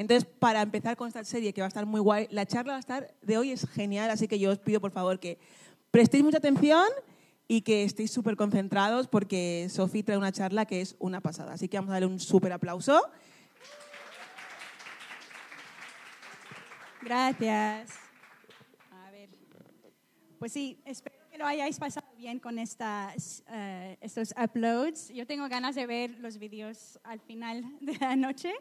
Entonces, para empezar con esta serie, que va a estar muy guay, la charla va a estar de hoy es genial, así que yo os pido, por favor, que prestéis mucha atención y que estéis súper concentrados porque Sofía trae una charla que es una pasada. Así que vamos a darle un súper aplauso. Gracias. A ver. Pues sí, espero que lo hayáis pasado bien con estas, eh, estos uploads. Yo tengo ganas de ver los vídeos al final de la noche.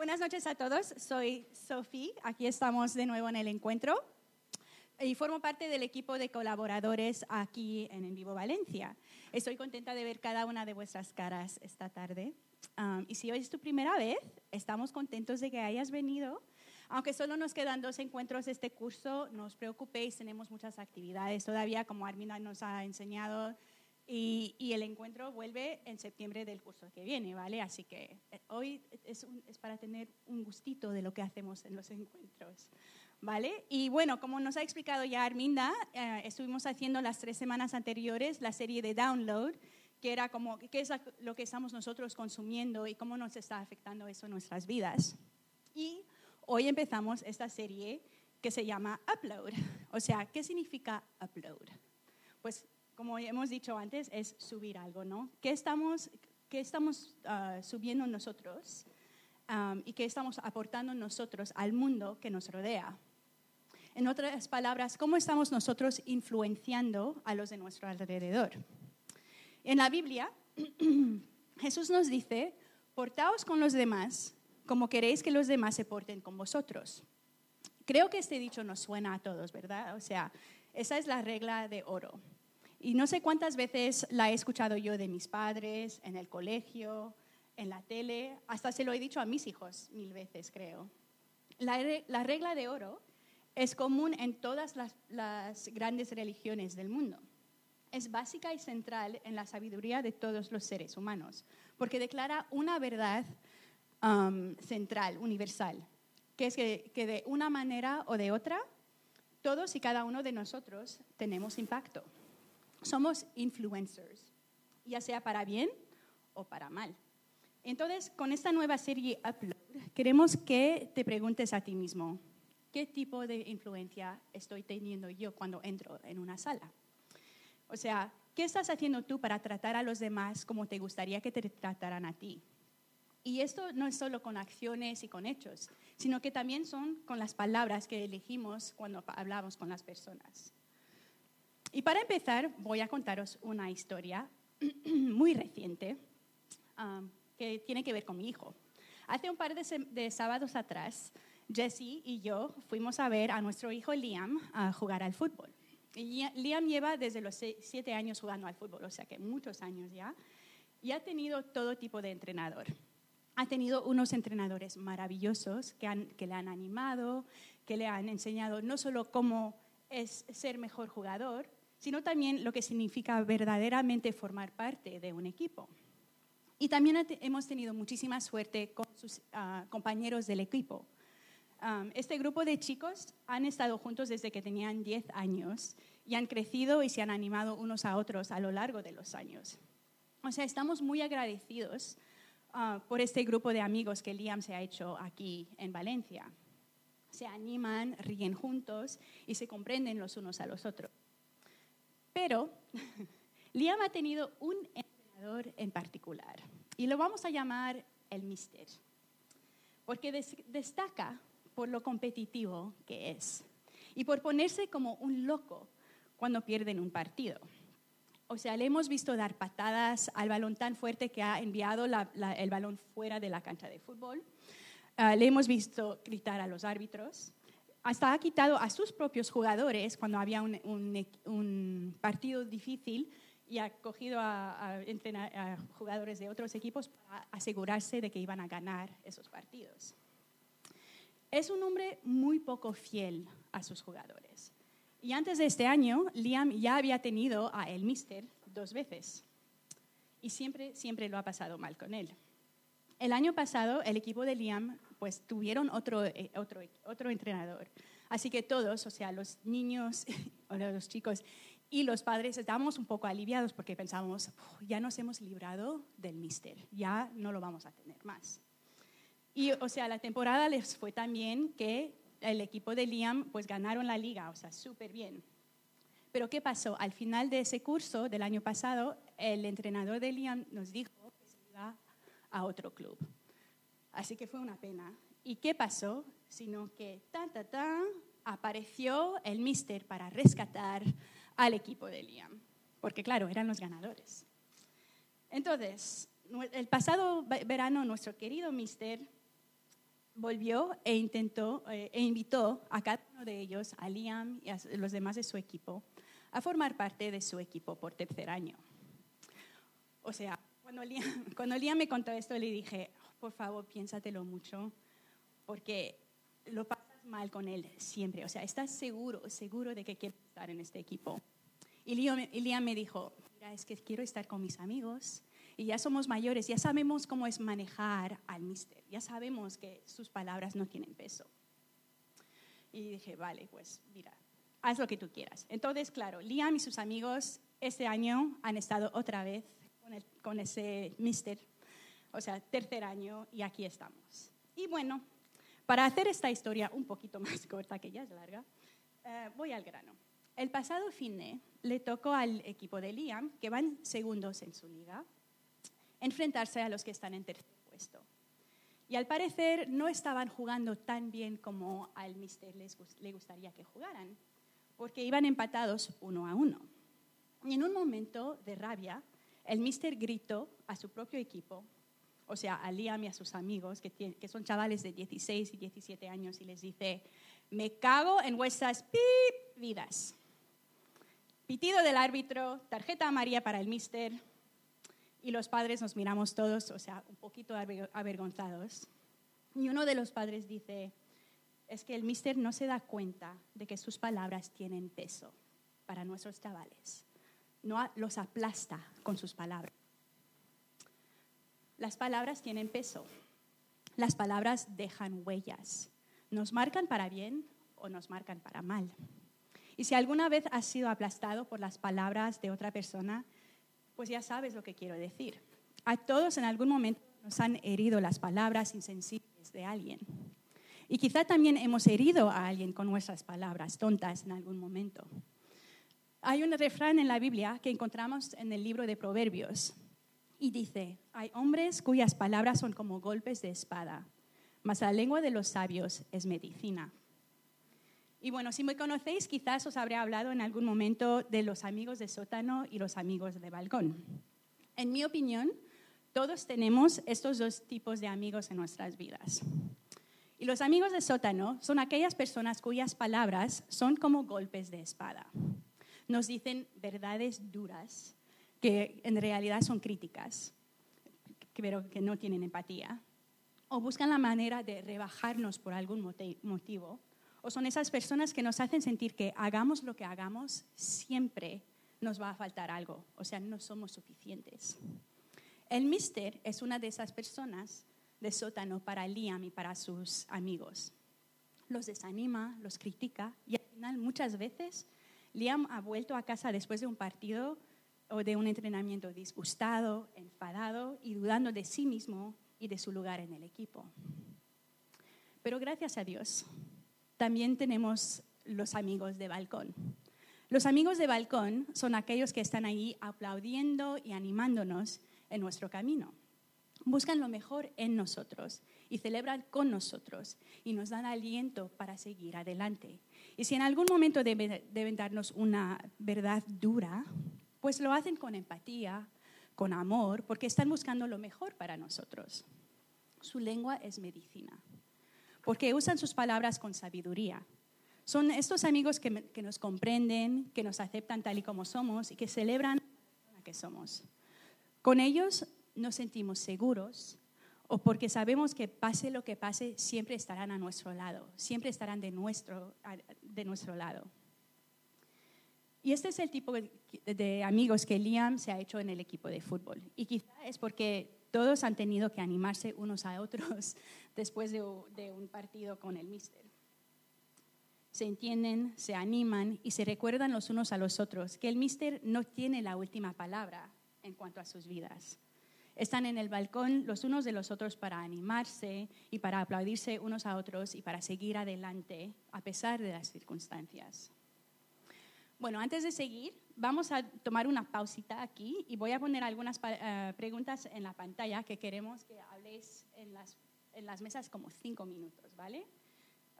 Buenas noches a todos. Soy Sofía. Aquí estamos de nuevo en el encuentro. Y formo parte del equipo de colaboradores aquí en En Vivo Valencia. Estoy contenta de ver cada una de vuestras caras esta tarde. Um, y si hoy es tu primera vez, estamos contentos de que hayas venido aunque solo nos quedan dos encuentros este curso, no os preocupéis, tenemos muchas actividades todavía, como Armina nos ha enseñado, y, el encuentro vuelve en septiembre del curso que viene, ¿vale? Así que eh, hoy es, para tener un gustito de lo que hacemos en los encuentros, ¿vale? Y bueno, como nos ha explicado ya Arminda, eh, estuvimos haciendo las tres semanas anteriores la serie de Download, que era como qué es lo que estamos nosotros consumiendo y cómo nos está afectando eso en nuestras vidas. Y hoy empezamos esta serie que se llama Upload. O sea, ¿qué significa upload? Pues como hemos dicho antes, es subir algo, ¿no? ¿Qué estamos, qué estamos ah, subiendo nosotros y qué estamos aportando nosotros al mundo que nos rodea? En otras palabras, ¿cómo estamos nosotros influenciando a los de nuestro alrededor? En la Biblia, Jesús nos dice, portaos con los demás como queréis que los demás se porten con vosotros. Creo que este dicho nos suena a todos, ¿verdad? O sea, esa es la regla de oro. Y no sé cuántas veces la he escuchado yo de mis padres, en el colegio, en la tele, hasta se lo he dicho a mis hijos mil veces, creo. La, regla de oro es común en todas las, las grandes religiones del mundo. Es básica y central en la sabiduría de todos los seres humanos, porque declara una verdad Um, central, universal, que es que, de una manera o de otra, todos y cada uno de nosotros tenemos impacto. Somos influencers, ya sea para bien o para mal. Entonces, con esta nueva serie Upload, queremos que te preguntes a ti mismo, ¿qué tipo de influencia estoy teniendo yo cuando entro en una sala? O sea, ¿qué estás haciendo tú para tratar a los demás como te gustaría que te trataran a ti? Y esto no es solo con acciones y con hechos, sino que también son con las palabras que elegimos cuando hablamos con las personas. Y para empezar, voy a contaros una historia muy reciente um, que tiene que ver con mi hijo. Hace un par de, sábados atrás, Jesse y yo fuimos a ver a nuestro hijo Liam a jugar al fútbol. Liam lleva desde los siete años jugando al fútbol, o sea que muchos años ya, y ha tenido todo tipo de entrenador ha tenido unos entrenadores maravillosos que, le han animado, que le han enseñado no solo cómo es ser mejor jugador, sino también lo que significa verdaderamente formar parte de un equipo. Y también hemos tenido muchísima suerte con sus ah, compañeros del equipo. este grupo de chicos han estado juntos desde que tenían 10 años y han crecido y se han animado unos a otros a lo largo de los años. O sea, estamos muy agradecidos Ah, por este grupo de amigos que Liam se ha hecho aquí en Valencia. Se animan, ríen juntos y se comprenden los unos a los otros. Pero Liam ha tenido un entrenador en particular y lo vamos a llamar el Mister, porque destaca por lo competitivo que es y por ponerse como un loco cuando pierden un partido. O sea, le hemos visto dar patadas al balón tan fuerte que ha enviado el balón fuera de la cancha de fútbol. Ah, le hemos visto gritar a los árbitros. Hasta ha quitado a sus propios jugadores cuando había un, partido difícil y ha cogido a, a, jugadores de otros equipos para asegurarse de que iban a ganar esos partidos. Es un hombre muy poco fiel a sus jugadores. Y antes de este año, Liam ya había tenido a el Mister dos veces. Y siempre, siempre lo ha pasado mal con él. El año pasado, el equipo de Liam, pues tuvieron otro, eh, otro, otro entrenador. Así que todos, o sea, los niños, los chicos y los padres estábamos un poco aliviados porque pensábamos, ya nos hemos librado del Mister, ya no lo vamos a tener más. Y, o sea, la temporada les fue tan bien que el equipo de Liam, pues ganaron la liga, o sea, súper bien. Pero ¿qué pasó? Al final de ese curso del año pasado, el entrenador de Liam nos dijo que se iba a otro club. Así que fue una pena. ¿Y qué pasó? Sino que tan, tan, tan, apareció el mister para rescatar al equipo de Liam. Porque claro, eran los ganadores. Entonces, el pasado verano nuestro querido mister volvió e intentó eh, e invitó a cada uno de ellos, a Liam y a los demás de su equipo, a formar parte de su equipo por tercer año. O sea, cuando Liam me contó esto, le dije, por favor, piénsatelo mucho, porque lo pasas mal con él siempre. O sea, estás seguro, seguro de que quieres estar en este equipo. Y Liam me dijo, mira, es que quiero estar con mis amigos, y ya somos mayores, ya sabemos cómo es manejar al mister, ya sabemos que sus palabras no tienen peso. Y dije, vale, pues mira, haz lo que tú quieras. Entonces, claro, Liam y sus amigos este año han estado otra vez con, ese mister, o sea, tercer año, y aquí estamos. Y bueno, para hacer esta historia un poquito más corta, que ya es larga, eh, voy al grano. El pasado fin de le tocó al equipo de Liam, que van segundos en su liga, enfrentarse a los que están en tercer puesto. Y al parecer no estaban jugando tan bien como al Mister les, le gustaría que jugaran, porque iban empatados uno a uno. Y en un momento de rabia, el Mister gritó a su propio equipo, o sea, a Liam y a sus amigos, que, son chavales de 16 y 17 años, y les dice, me cago en vuestras pip vidas. Pitido del árbitro, tarjeta amarilla para el Mister, y los padres nos miramos todos, o sea, un poquito avergonzados. Y uno de los padres dice, es que el mister no se da cuenta de que sus palabras tienen peso para nuestros chavales. No los aplasta con sus palabras. Las palabras tienen peso. Las palabras dejan huellas. Nos marcan para bien o nos marcan para mal. Y si alguna vez has sido aplastado por las palabras de otra persona, pues ya sabes lo que quiero decir. A todos en algún momento nos han herido las palabras insensibles de alguien. Y quizá también hemos herido a alguien con nuestras palabras tontas en algún momento. Hay un refrán en la Biblia que encontramos en el libro de Proverbios y dice, hay hombres cuyas palabras son como golpes de espada, mas la lengua de los sabios es medicina. Y bueno, si me conocéis, quizás os habré hablado en algún momento de los amigos de sótano y los amigos de balcón. En mi opinión, todos tenemos estos dos tipos de amigos en nuestras vidas. Y los amigos de sótano son aquellas personas cuyas palabras son como golpes de espada. Nos dicen verdades duras que en realidad son críticas, pero que no tienen empatía. O buscan la manera de rebajarnos por algún motivo o son esas personas que nos hacen sentir que hagamos lo que hagamos, siempre nos va a faltar algo, o sea, no somos suficientes. El mister es una de esas personas de sótano para Liam y para sus amigos. Los desanima, los critica y al final muchas veces Liam ha vuelto a casa después de un partido o de un entrenamiento disgustado, enfadado y dudando de sí mismo y de su lugar en el equipo. Pero gracias a Dios, también tenemos los amigos de balcón. Los amigos de balcón son aquellos que están ahí aplaudiendo y animándonos en nuestro camino. Buscan lo mejor en nosotros y celebran con nosotros y nos dan aliento para seguir adelante. Y si en algún momento deben, darnos una verdad dura, pues lo hacen con empatía, con amor, porque están buscando lo mejor para nosotros. Su lengua es medicina porque usan sus palabras con sabiduría. Son estos amigos que, nos comprenden, que nos aceptan tal y como somos y que celebran la que somos. Con ellos nos sentimos seguros o porque sabemos que pase lo que pase, siempre estarán a nuestro lado, siempre estarán de nuestro, de nuestro lado. Y este es el tipo de amigos que Liam se ha hecho en el equipo de fútbol. Y quizá es porque todos han tenido que animarse unos a otros después de, un partido con el míster. Se entienden, se animan y se recuerdan los unos a los otros que el míster no tiene la última palabra en cuanto a sus vidas. Están en el balcón los unos de los otros para animarse y para aplaudirse unos a otros y para seguir adelante a pesar de las circunstancias. Bueno, antes de seguir, vamos a tomar una pausita aquí y voy a poner algunas eh, preguntas en la pantalla que queremos que habléis en las, en las mesas como cinco minutos, ¿vale?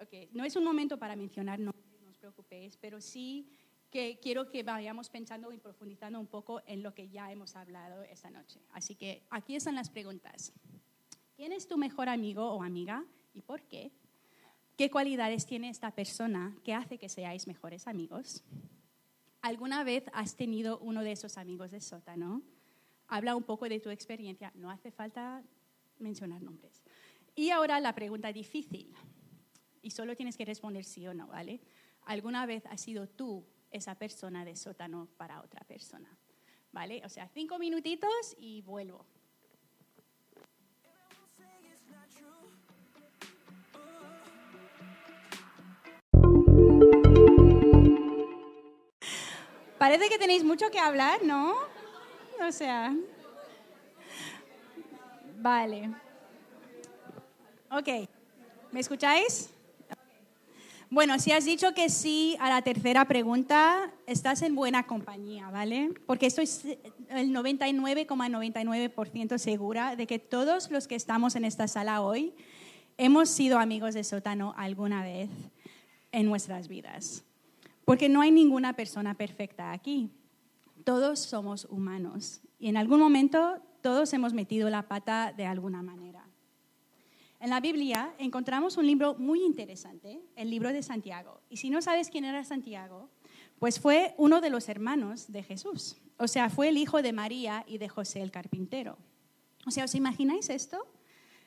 Okay. No es un momento para mencionar nombres, no os preocupéis, pero sí que quiero que vayamos pensando y profundizando un poco en lo que ya hemos hablado esta noche. Así que aquí están las preguntas. ¿Quién es tu mejor amigo o amiga y por qué? ¿Qué cualidades tiene esta persona que hace que seáis mejores amigos? ¿Alguna vez has tenido uno de esos amigos de sótano? Habla un poco de tu experiencia, no hace falta mencionar nombres. Y ahora la pregunta difícil, y solo tienes que responder sí o no, ¿vale? ¿Alguna vez has sido tú esa persona de sótano para otra persona. ¿Vale? O sea, cinco minutitos y vuelvo. Parece que tenéis mucho que hablar, ¿no? O sea. Vale. Ok. ¿Me escucháis? Bueno, si has dicho que sí a la tercera pregunta, estás en buena compañía, ¿vale? Porque estoy el 99,99% segura de que todos los que estamos en esta sala hoy hemos sido amigos de sótano alguna vez en nuestras vidas. Porque no hay ninguna persona perfecta aquí. Todos somos humanos y en algún momento todos hemos metido la pata de alguna manera. En la Biblia encontramos un libro muy interesante, el libro de Santiago. Y si no sabes quién era Santiago, pues fue uno de los hermanos de Jesús. O sea, fue el hijo de María y de José el carpintero. O sea, ¿os imagináis esto?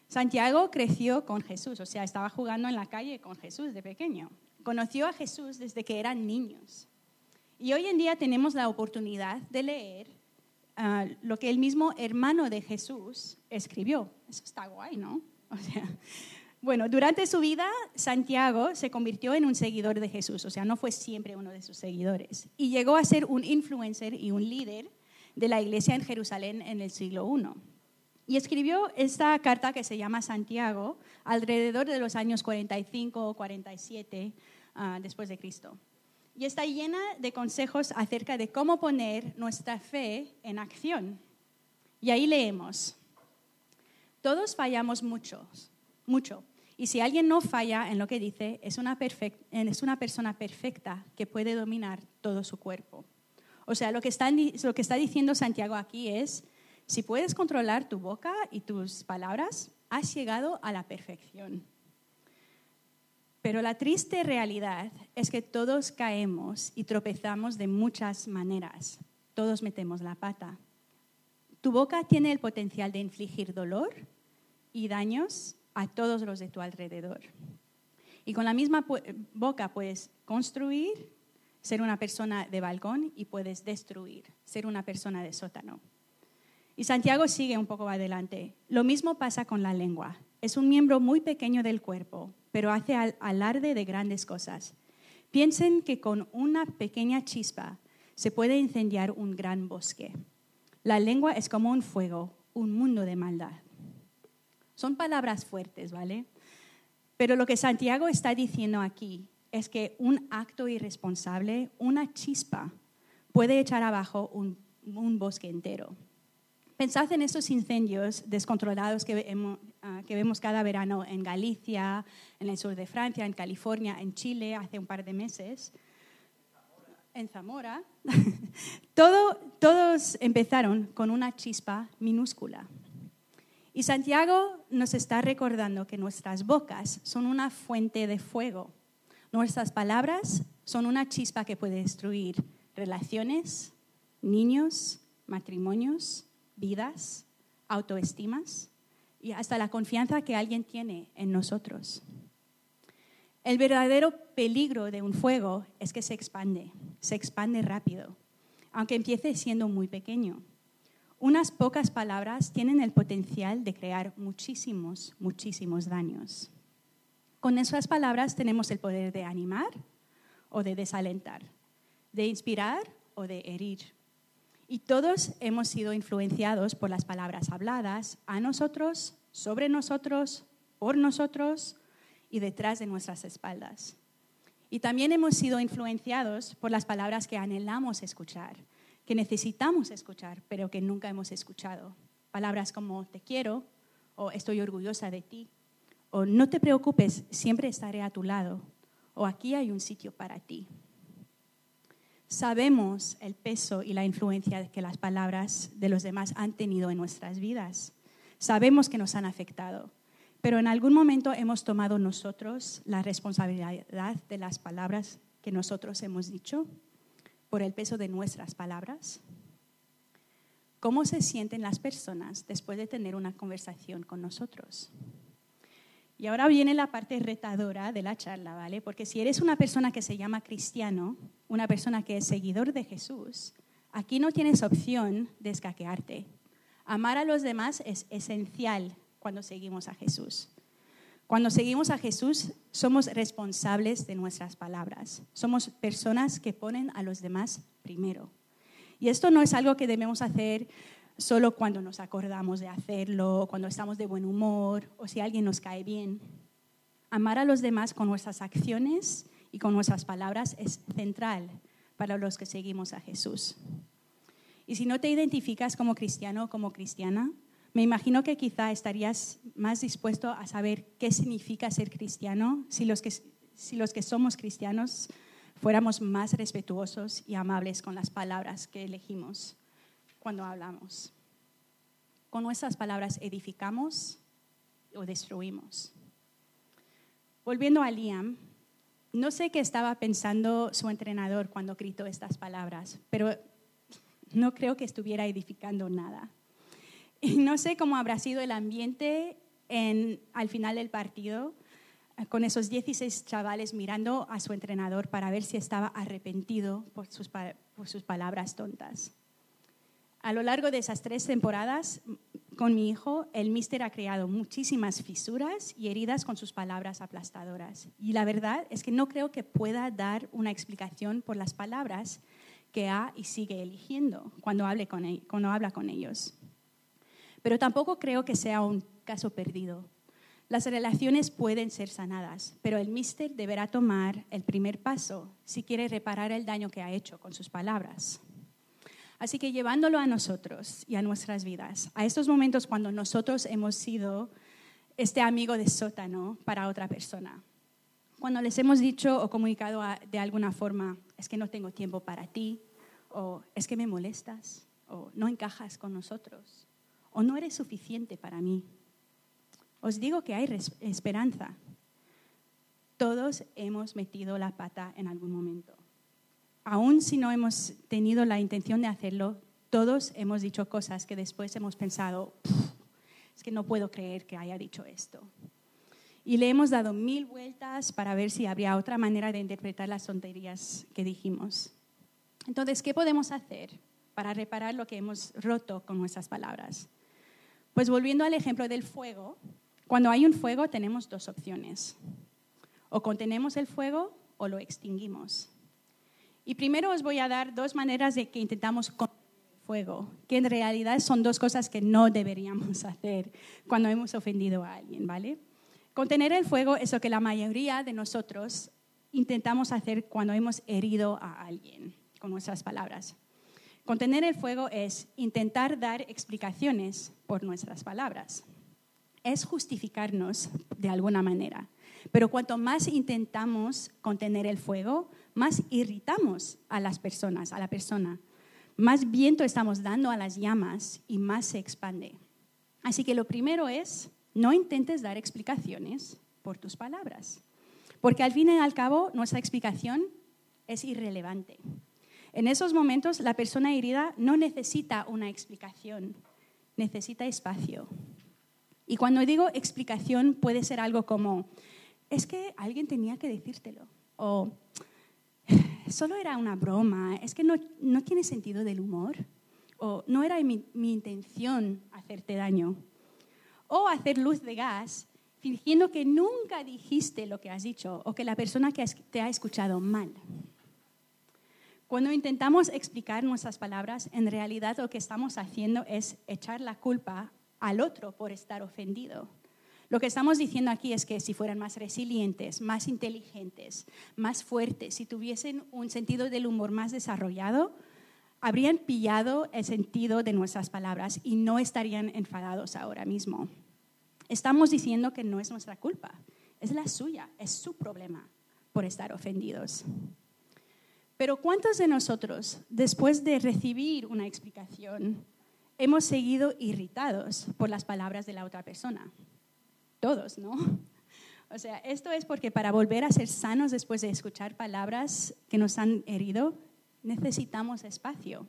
Santiago creció con Jesús, o sea, estaba jugando en la calle con Jesús de pequeño. Conoció a Jesús desde que eran niños. Y hoy en día tenemos la oportunidad de leer ah, lo que el mismo hermano de Jesús escribió. Eso está guay, ¿no? bueno, durante su vida, Santiago se convirtió en un seguidor de Jesús, o sea, no fue siempre uno de sus seguidores, y llegó a ser un influencer y un líder de la iglesia en Jerusalén en el siglo I. Y escribió esta carta que se llama Santiago alrededor de los años 45 o 47 después de Cristo. Y está llena de consejos acerca de cómo poner nuestra fe en acción. Y ahí leemos, todos fallamos mucho, mucho. Y si alguien no falla en lo que dice, es una, persona perfecta que puede dominar todo su cuerpo. O sea, lo que está diciendo Santiago aquí es, si puedes controlar tu boca y tus palabras, has llegado a la perfección. Pero la triste realidad es que todos caemos y tropezamos de muchas maneras. Todos metemos la pata. Tu boca tiene el potencial de infligir dolor y daños a todos los de tu alrededor. Y con la misma boca puedes construir, ser una persona de balcón y puedes destruir, ser una persona de sótano. Y Santiago sigue un poco adelante. Lo mismo pasa con la lengua. Es un miembro muy pequeño del cuerpo, pero hace alarde de grandes cosas. Piensen que con una pequeña chispa se puede incendiar un gran bosque. La lengua es como un fuego, un mundo de maldad. Son palabras fuertes, ¿vale? Pero lo que Santiago está diciendo aquí es que un acto irresponsable, una chispa, puede echar abajo un, bosque entero. Pensad en esos incendios descontrolados ah, que, vemos cada verano en Galicia, en el sur de Francia, en California, en Chile hace un par de meses, en Zamora. todos empezaron con una chispa minúscula. Y Santiago nos está recordando que nuestras bocas son una fuente de fuego. Nuestras palabras son una chispa que puede destruir relaciones, niños, matrimonios, vidas, autoestimas y hasta la confianza que alguien tiene en nosotros. El verdadero peligro de un fuego es que se expande, se expande rápido, aunque empiece siendo muy pequeño unas pocas palabras tienen el potencial de crear muchísimos, muchísimos daños. Con esas palabras tenemos el poder de animar o de desalentar, de inspirar o de herir. Y todos hemos sido influenciados por las palabras habladas a nosotros, sobre nosotros, por nosotros y detrás de nuestras espaldas. Y también hemos sido influenciados por las palabras que anhelamos escuchar, que necesitamos escuchar, pero que nunca hemos escuchado. Palabras como te quiero o estoy orgullosa de ti o no te preocupes, siempre estaré a tu lado o aquí hay un sitio para ti. Sabemos el peso y la influencia que las palabras de los demás han tenido en nuestras vidas. Sabemos que nos han afectado, pero en algún momento hemos tomado nosotros la responsabilidad de las palabras que nosotros hemos dicho por el peso de nuestras palabras. ¿Cómo se sienten las personas después de tener una conversación con nosotros? Y ahora viene la parte retadora de la charla, ¿vale? Porque si eres una persona que se llama cristiano, una persona que es seguidor de Jesús, aquí no tienes opción de escaquearte. Amar a los demás es esencial cuando seguimos a Jesús. Cuando seguimos a Jesús, somos responsables de nuestras palabras. Somos personas que ponen a los demás primero. Y esto no es algo que debemos hacer solo cuando nos acordamos de hacerlo, cuando estamos de buen humor o si alguien nos cae bien. Amar a los demás con nuestras acciones y con nuestras palabras es central para los que seguimos a Jesús. Y si no te identificas como cristiano o como cristiana, me imagino que quizá estarías más dispuesto a saber qué significa ser cristiano si los que, si los que somos cristianos fuéramos más respetuosos y amables con las palabras que elegimos cuando hablamos. Con nuestras palabras edificamos o destruimos. Volviendo a Liam, no sé qué estaba pensando su entrenador cuando gritó estas palabras, pero no creo que estuviera edificando nada. Y no sé cómo habrá sido el ambiente en, al final del partido, con esos 16 chavales mirando a su entrenador para ver si estaba arrepentido por sus, palabras tontas. A lo largo de esas tres temporadas con mi hijo, el mister ha creado muchísimas fisuras y heridas con sus palabras aplastadoras. Y la verdad es que no creo que pueda dar una explicación por las palabras que ha y sigue eligiendo cuando, cuando habla con ellos. Pero tampoco creo que sea un caso perdido. Las relaciones pueden ser sanadas, pero el mister deberá tomar el primer paso si quiere reparar el daño que ha hecho con sus palabras. Así que llevándolo a nosotros y a nuestras vidas, a estos momentos cuando nosotros hemos sido este amigo de sótano para otra persona, cuando les hemos dicho o comunicado de alguna forma, es que no tengo tiempo para ti, o es que me molestas, o no encajas con nosotros, o no eres suficiente para mí. Os digo que hay esperanza. Todos hemos metido la pata en algún momento aún si no hemos tenido la intención de hacerlo, todos hemos dicho cosas que después hemos pensado, es que no puedo creer que haya dicho esto. Y le hemos dado mil vueltas para ver si habría otra manera de interpretar las tonterías que dijimos. Entonces, ¿qué podemos hacer para reparar lo que hemos roto con nuestras palabras? Pues volviendo al ejemplo del fuego, cuando hay un fuego tenemos dos opciones. O contenemos el fuego o lo extinguimos. Y primero os voy a dar dos maneras de que intentamos contener el fuego, que en realidad son dos cosas que no deberíamos hacer cuando hemos ofendido a alguien, ¿vale? Contener el fuego es lo que la mayoría de nosotros intentamos hacer cuando hemos herido a alguien con nuestras palabras. Contener el fuego es intentar dar explicaciones por nuestras palabras. Es justificarnos de alguna manera. Pero cuanto más intentamos contener el fuego, más irritamos a las personas, a la persona. Más viento estamos dando a las llamas y más se expande. Así que lo primero es, no intentes dar explicaciones por tus palabras, porque al fin y al cabo nuestra explicación es irrelevante. En esos momentos la persona herida no necesita una explicación, necesita espacio. Y cuando digo explicación puede ser algo como, es que alguien tenía que decírtelo. O solo era una broma, es que no, tiene sentido del humor. O no era mi, intención hacerte daño. O hacer luz de gas fingiendo que nunca dijiste lo que has dicho o que la persona que te ha escuchado mal. Cuando intentamos explicar nuestras palabras, en realidad lo que estamos haciendo es echar la culpa al otro por estar ofendido. Lo que estamos diciendo aquí es que si fueran más resilientes, más inteligentes, más fuertes, si tuviesen un sentido del humor más desarrollado, habrían pillado el sentido de nuestras palabras y no estarían enfadados ahora mismo. Estamos diciendo que no es nuestra culpa, es la suya, es su problema por estar ofendidos. Pero ¿cuántos de nosotros, después de recibir una explicación, hemos seguido irritados por las palabras de la otra persona? Todos, ¿no? O sea, esto es porque para volver a ser sanos después de escuchar palabras que nos han herido, necesitamos espacio.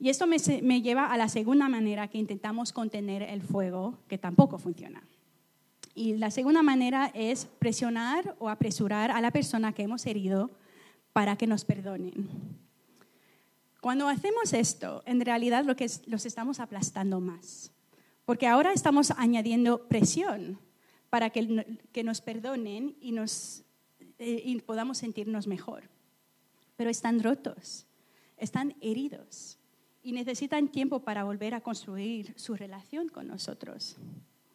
Y esto me, lleva a la segunda manera que intentamos contener el fuego, que tampoco funciona. Y la segunda manera es presionar o apresurar a la persona que hemos herido para que nos perdonen. Cuando hacemos esto, en realidad lo que los estamos aplastando más, porque ahora estamos añadiendo presión para que, nos perdonen y, nos, eh, y podamos sentirnos mejor. Pero están rotos, están heridos y necesitan tiempo para volver a construir su relación con nosotros.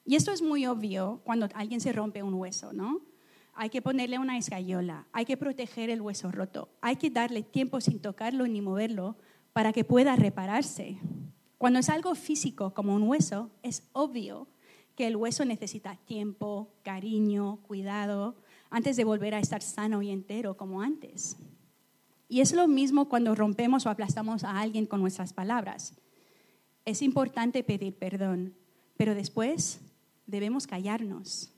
Y esto es muy obvio cuando alguien se rompe un hueso, ¿no? Hay que ponerle una escayola, hay que proteger el hueso roto, hay que darle tiempo sin tocarlo ni moverlo para que pueda repararse. Cuando es algo físico como un hueso, es obvio que el hueso necesita tiempo, cariño, cuidado, antes de volver a estar sano y entero como antes. Y es lo mismo cuando rompemos o aplastamos a alguien con nuestras palabras. Es importante pedir perdón, pero después debemos callarnos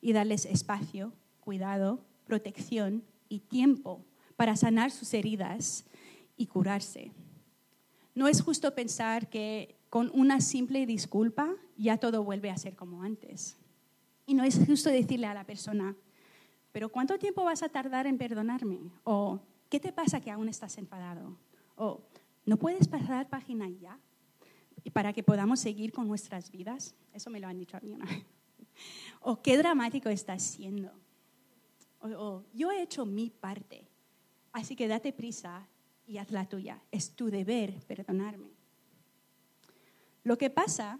y darles espacio cuidado, protección y tiempo para sanar sus heridas y curarse. No es justo pensar que con una simple disculpa ya todo vuelve a ser como antes. Y no es justo decirle a la persona, pero ¿cuánto tiempo vas a tardar en perdonarme? O ¿qué te pasa que aún estás enfadado? O ¿no puedes pasar página ya? Para que podamos seguir con nuestras vidas. Eso me lo han dicho a mí una vez. O qué dramático estás siendo o, yo he hecho mi parte, así que date prisa y haz la tuya. Es tu deber perdonarme. Lo que pasa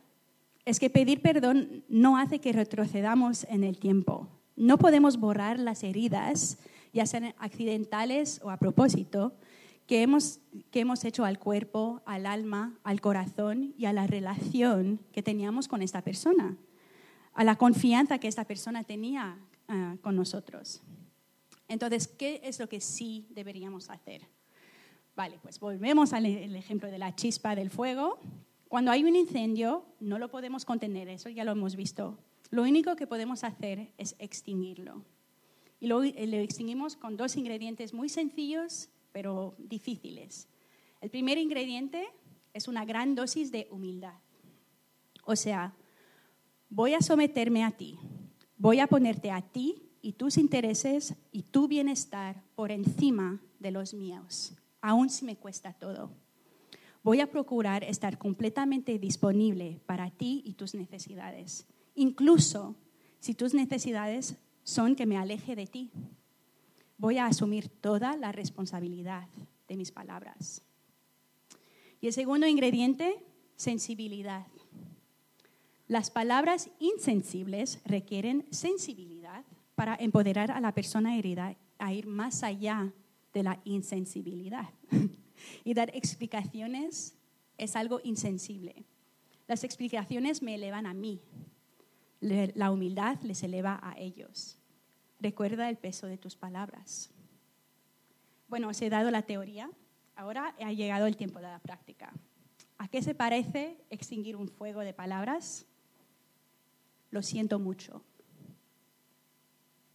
es que pedir perdón no hace que retrocedamos en el tiempo. No podemos borrar las heridas, ya sean accidentales o a propósito, que hemos, que hemos hecho al cuerpo, al alma, al corazón y a la relación que teníamos con esta persona, a la confianza que esta persona tenía Ah, con nosotros. Entonces, ¿qué es lo que sí deberíamos hacer? Vale, pues volvemos al e-, ejemplo de la chispa del fuego. Cuando hay un incendio, no lo podemos contener, eso ya lo hemos visto. Lo único que podemos hacer es extinguirlo. Y lo, lo extinguimos con dos ingredientes muy sencillos, pero difíciles. El primer ingrediente es una gran dosis de humildad. O sea, voy a someterme a ti, Voy a ponerte a ti y tus intereses y tu bienestar por encima de los míos, aun si me cuesta todo. Voy a procurar estar completamente disponible para ti y tus necesidades, incluso si tus necesidades son que me aleje de ti. Voy a asumir toda la responsabilidad de mis palabras. Y el segundo ingrediente, sensibilidad. Las palabras insensibles requieren sensibilidad para empoderar a la persona herida a ir más allá de la insensibilidad. y dar explicaciones es algo insensible. Las explicaciones me elevan a mí. La humildad les eleva a ellos. Recuerda el peso de tus palabras. Bueno, os he dado la teoría. Ahora ha llegado el tiempo de la práctica. ¿A qué se parece extinguir un fuego de palabras? Lo siento mucho.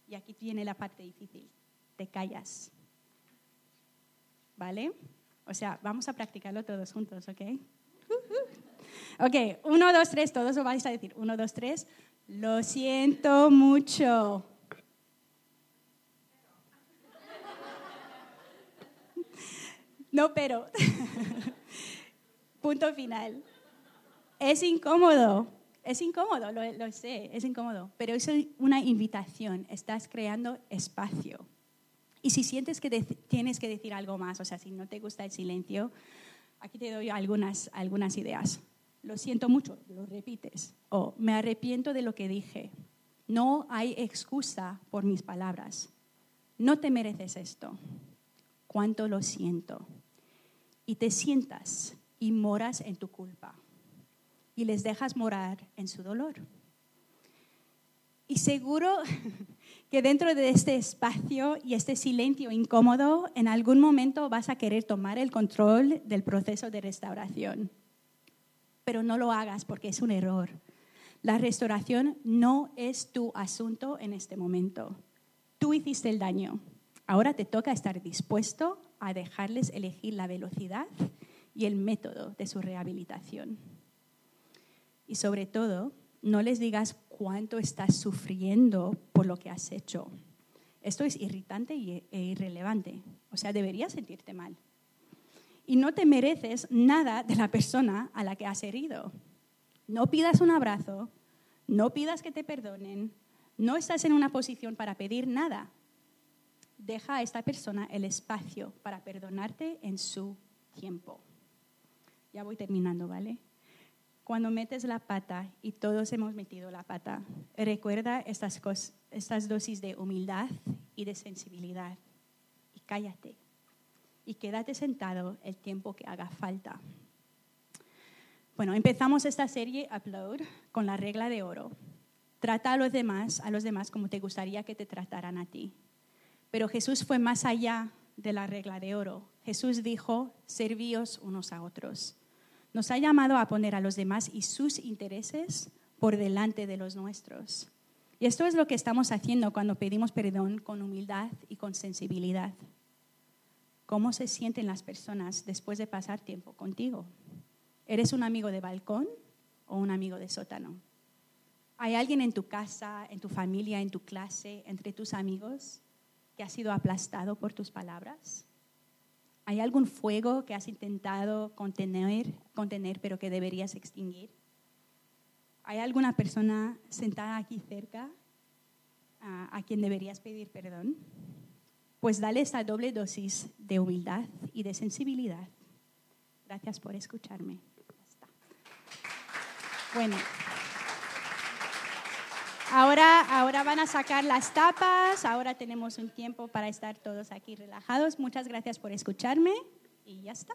Y aquí viene la parte difícil, te callas. ¿Vale? O sea, vamos a practicarlo todos juntos, ¿ok? Ok, uno, dos, tres, todos lo vais a decir. Uno, dos, tres. Lo siento mucho. No, pero. Punto final. Es incómodo. Es incómodo, lo, sé, es incómodo, pero es una invitación, estás creando espacio. Y si sientes que tienes que decir algo más, o sea, si no te gusta el silencio, aquí te doy algunas, algunas ideas. Lo siento mucho, lo repites. O me arrepiento de lo que dije. No hay excusa por mis palabras. No te mereces esto. Cuánto lo siento. Y te sientas y moras en tu culpa. Y les dejas morar en su dolor. Y seguro que dentro de este espacio y este silencio incómodo, en algún momento vas a querer tomar el control del proceso de restauración. Pero no lo hagas porque es un error. La restauración no es tu asunto en este momento. Tú hiciste el daño. Ahora te toca estar dispuesto a dejarles elegir la velocidad y el método de su rehabilitación. Y sobre todo, no les digas cuánto estás sufriendo por lo que has hecho. Esto es irritante e irrelevante. O sea, deberías sentirte mal. Y no te mereces nada de la persona a la que has herido. No pidas un abrazo, no pidas que te perdonen, no estás en una posición para pedir nada. Deja a esta persona el espacio para perdonarte en su tiempo. Ya voy terminando, ¿vale? Cuando metes la pata, y todos hemos metido la pata, recuerda estas, dosis de humildad y de sensibilidad. Y cállate. Y quédate sentado el tiempo que haga falta. Bueno, empezamos esta serie Upload con la regla de oro. Trata a los demás, a los demás como te gustaría que te trataran a ti. Pero Jesús fue más allá de la regla de oro. Jesús dijo, servíos unos a otros. Nos ha llamado a poner a los demás y sus intereses por delante de los nuestros. Y esto es lo que estamos haciendo cuando pedimos perdón con humildad y con sensibilidad. ¿Cómo se sienten las personas después de pasar tiempo contigo? ¿Eres un amigo de balcón o un amigo de sótano? ¿Hay alguien en tu casa, en tu familia, en tu clase, entre tus amigos que ha sido aplastado por tus palabras? ¿Hay algún fuego que has intentado contener, contener pero que deberías extinguir? ¿Hay alguna persona sentada aquí cerca a, quien deberías pedir perdón? Pues dale esta doble dosis de humildad y de sensibilidad. Gracias por escucharme. Bueno. Ahora, ahora van a sacar las tapas, ahora tenemos un tiempo para estar todos aquí relajados. Muchas gracias por escucharme y ya está.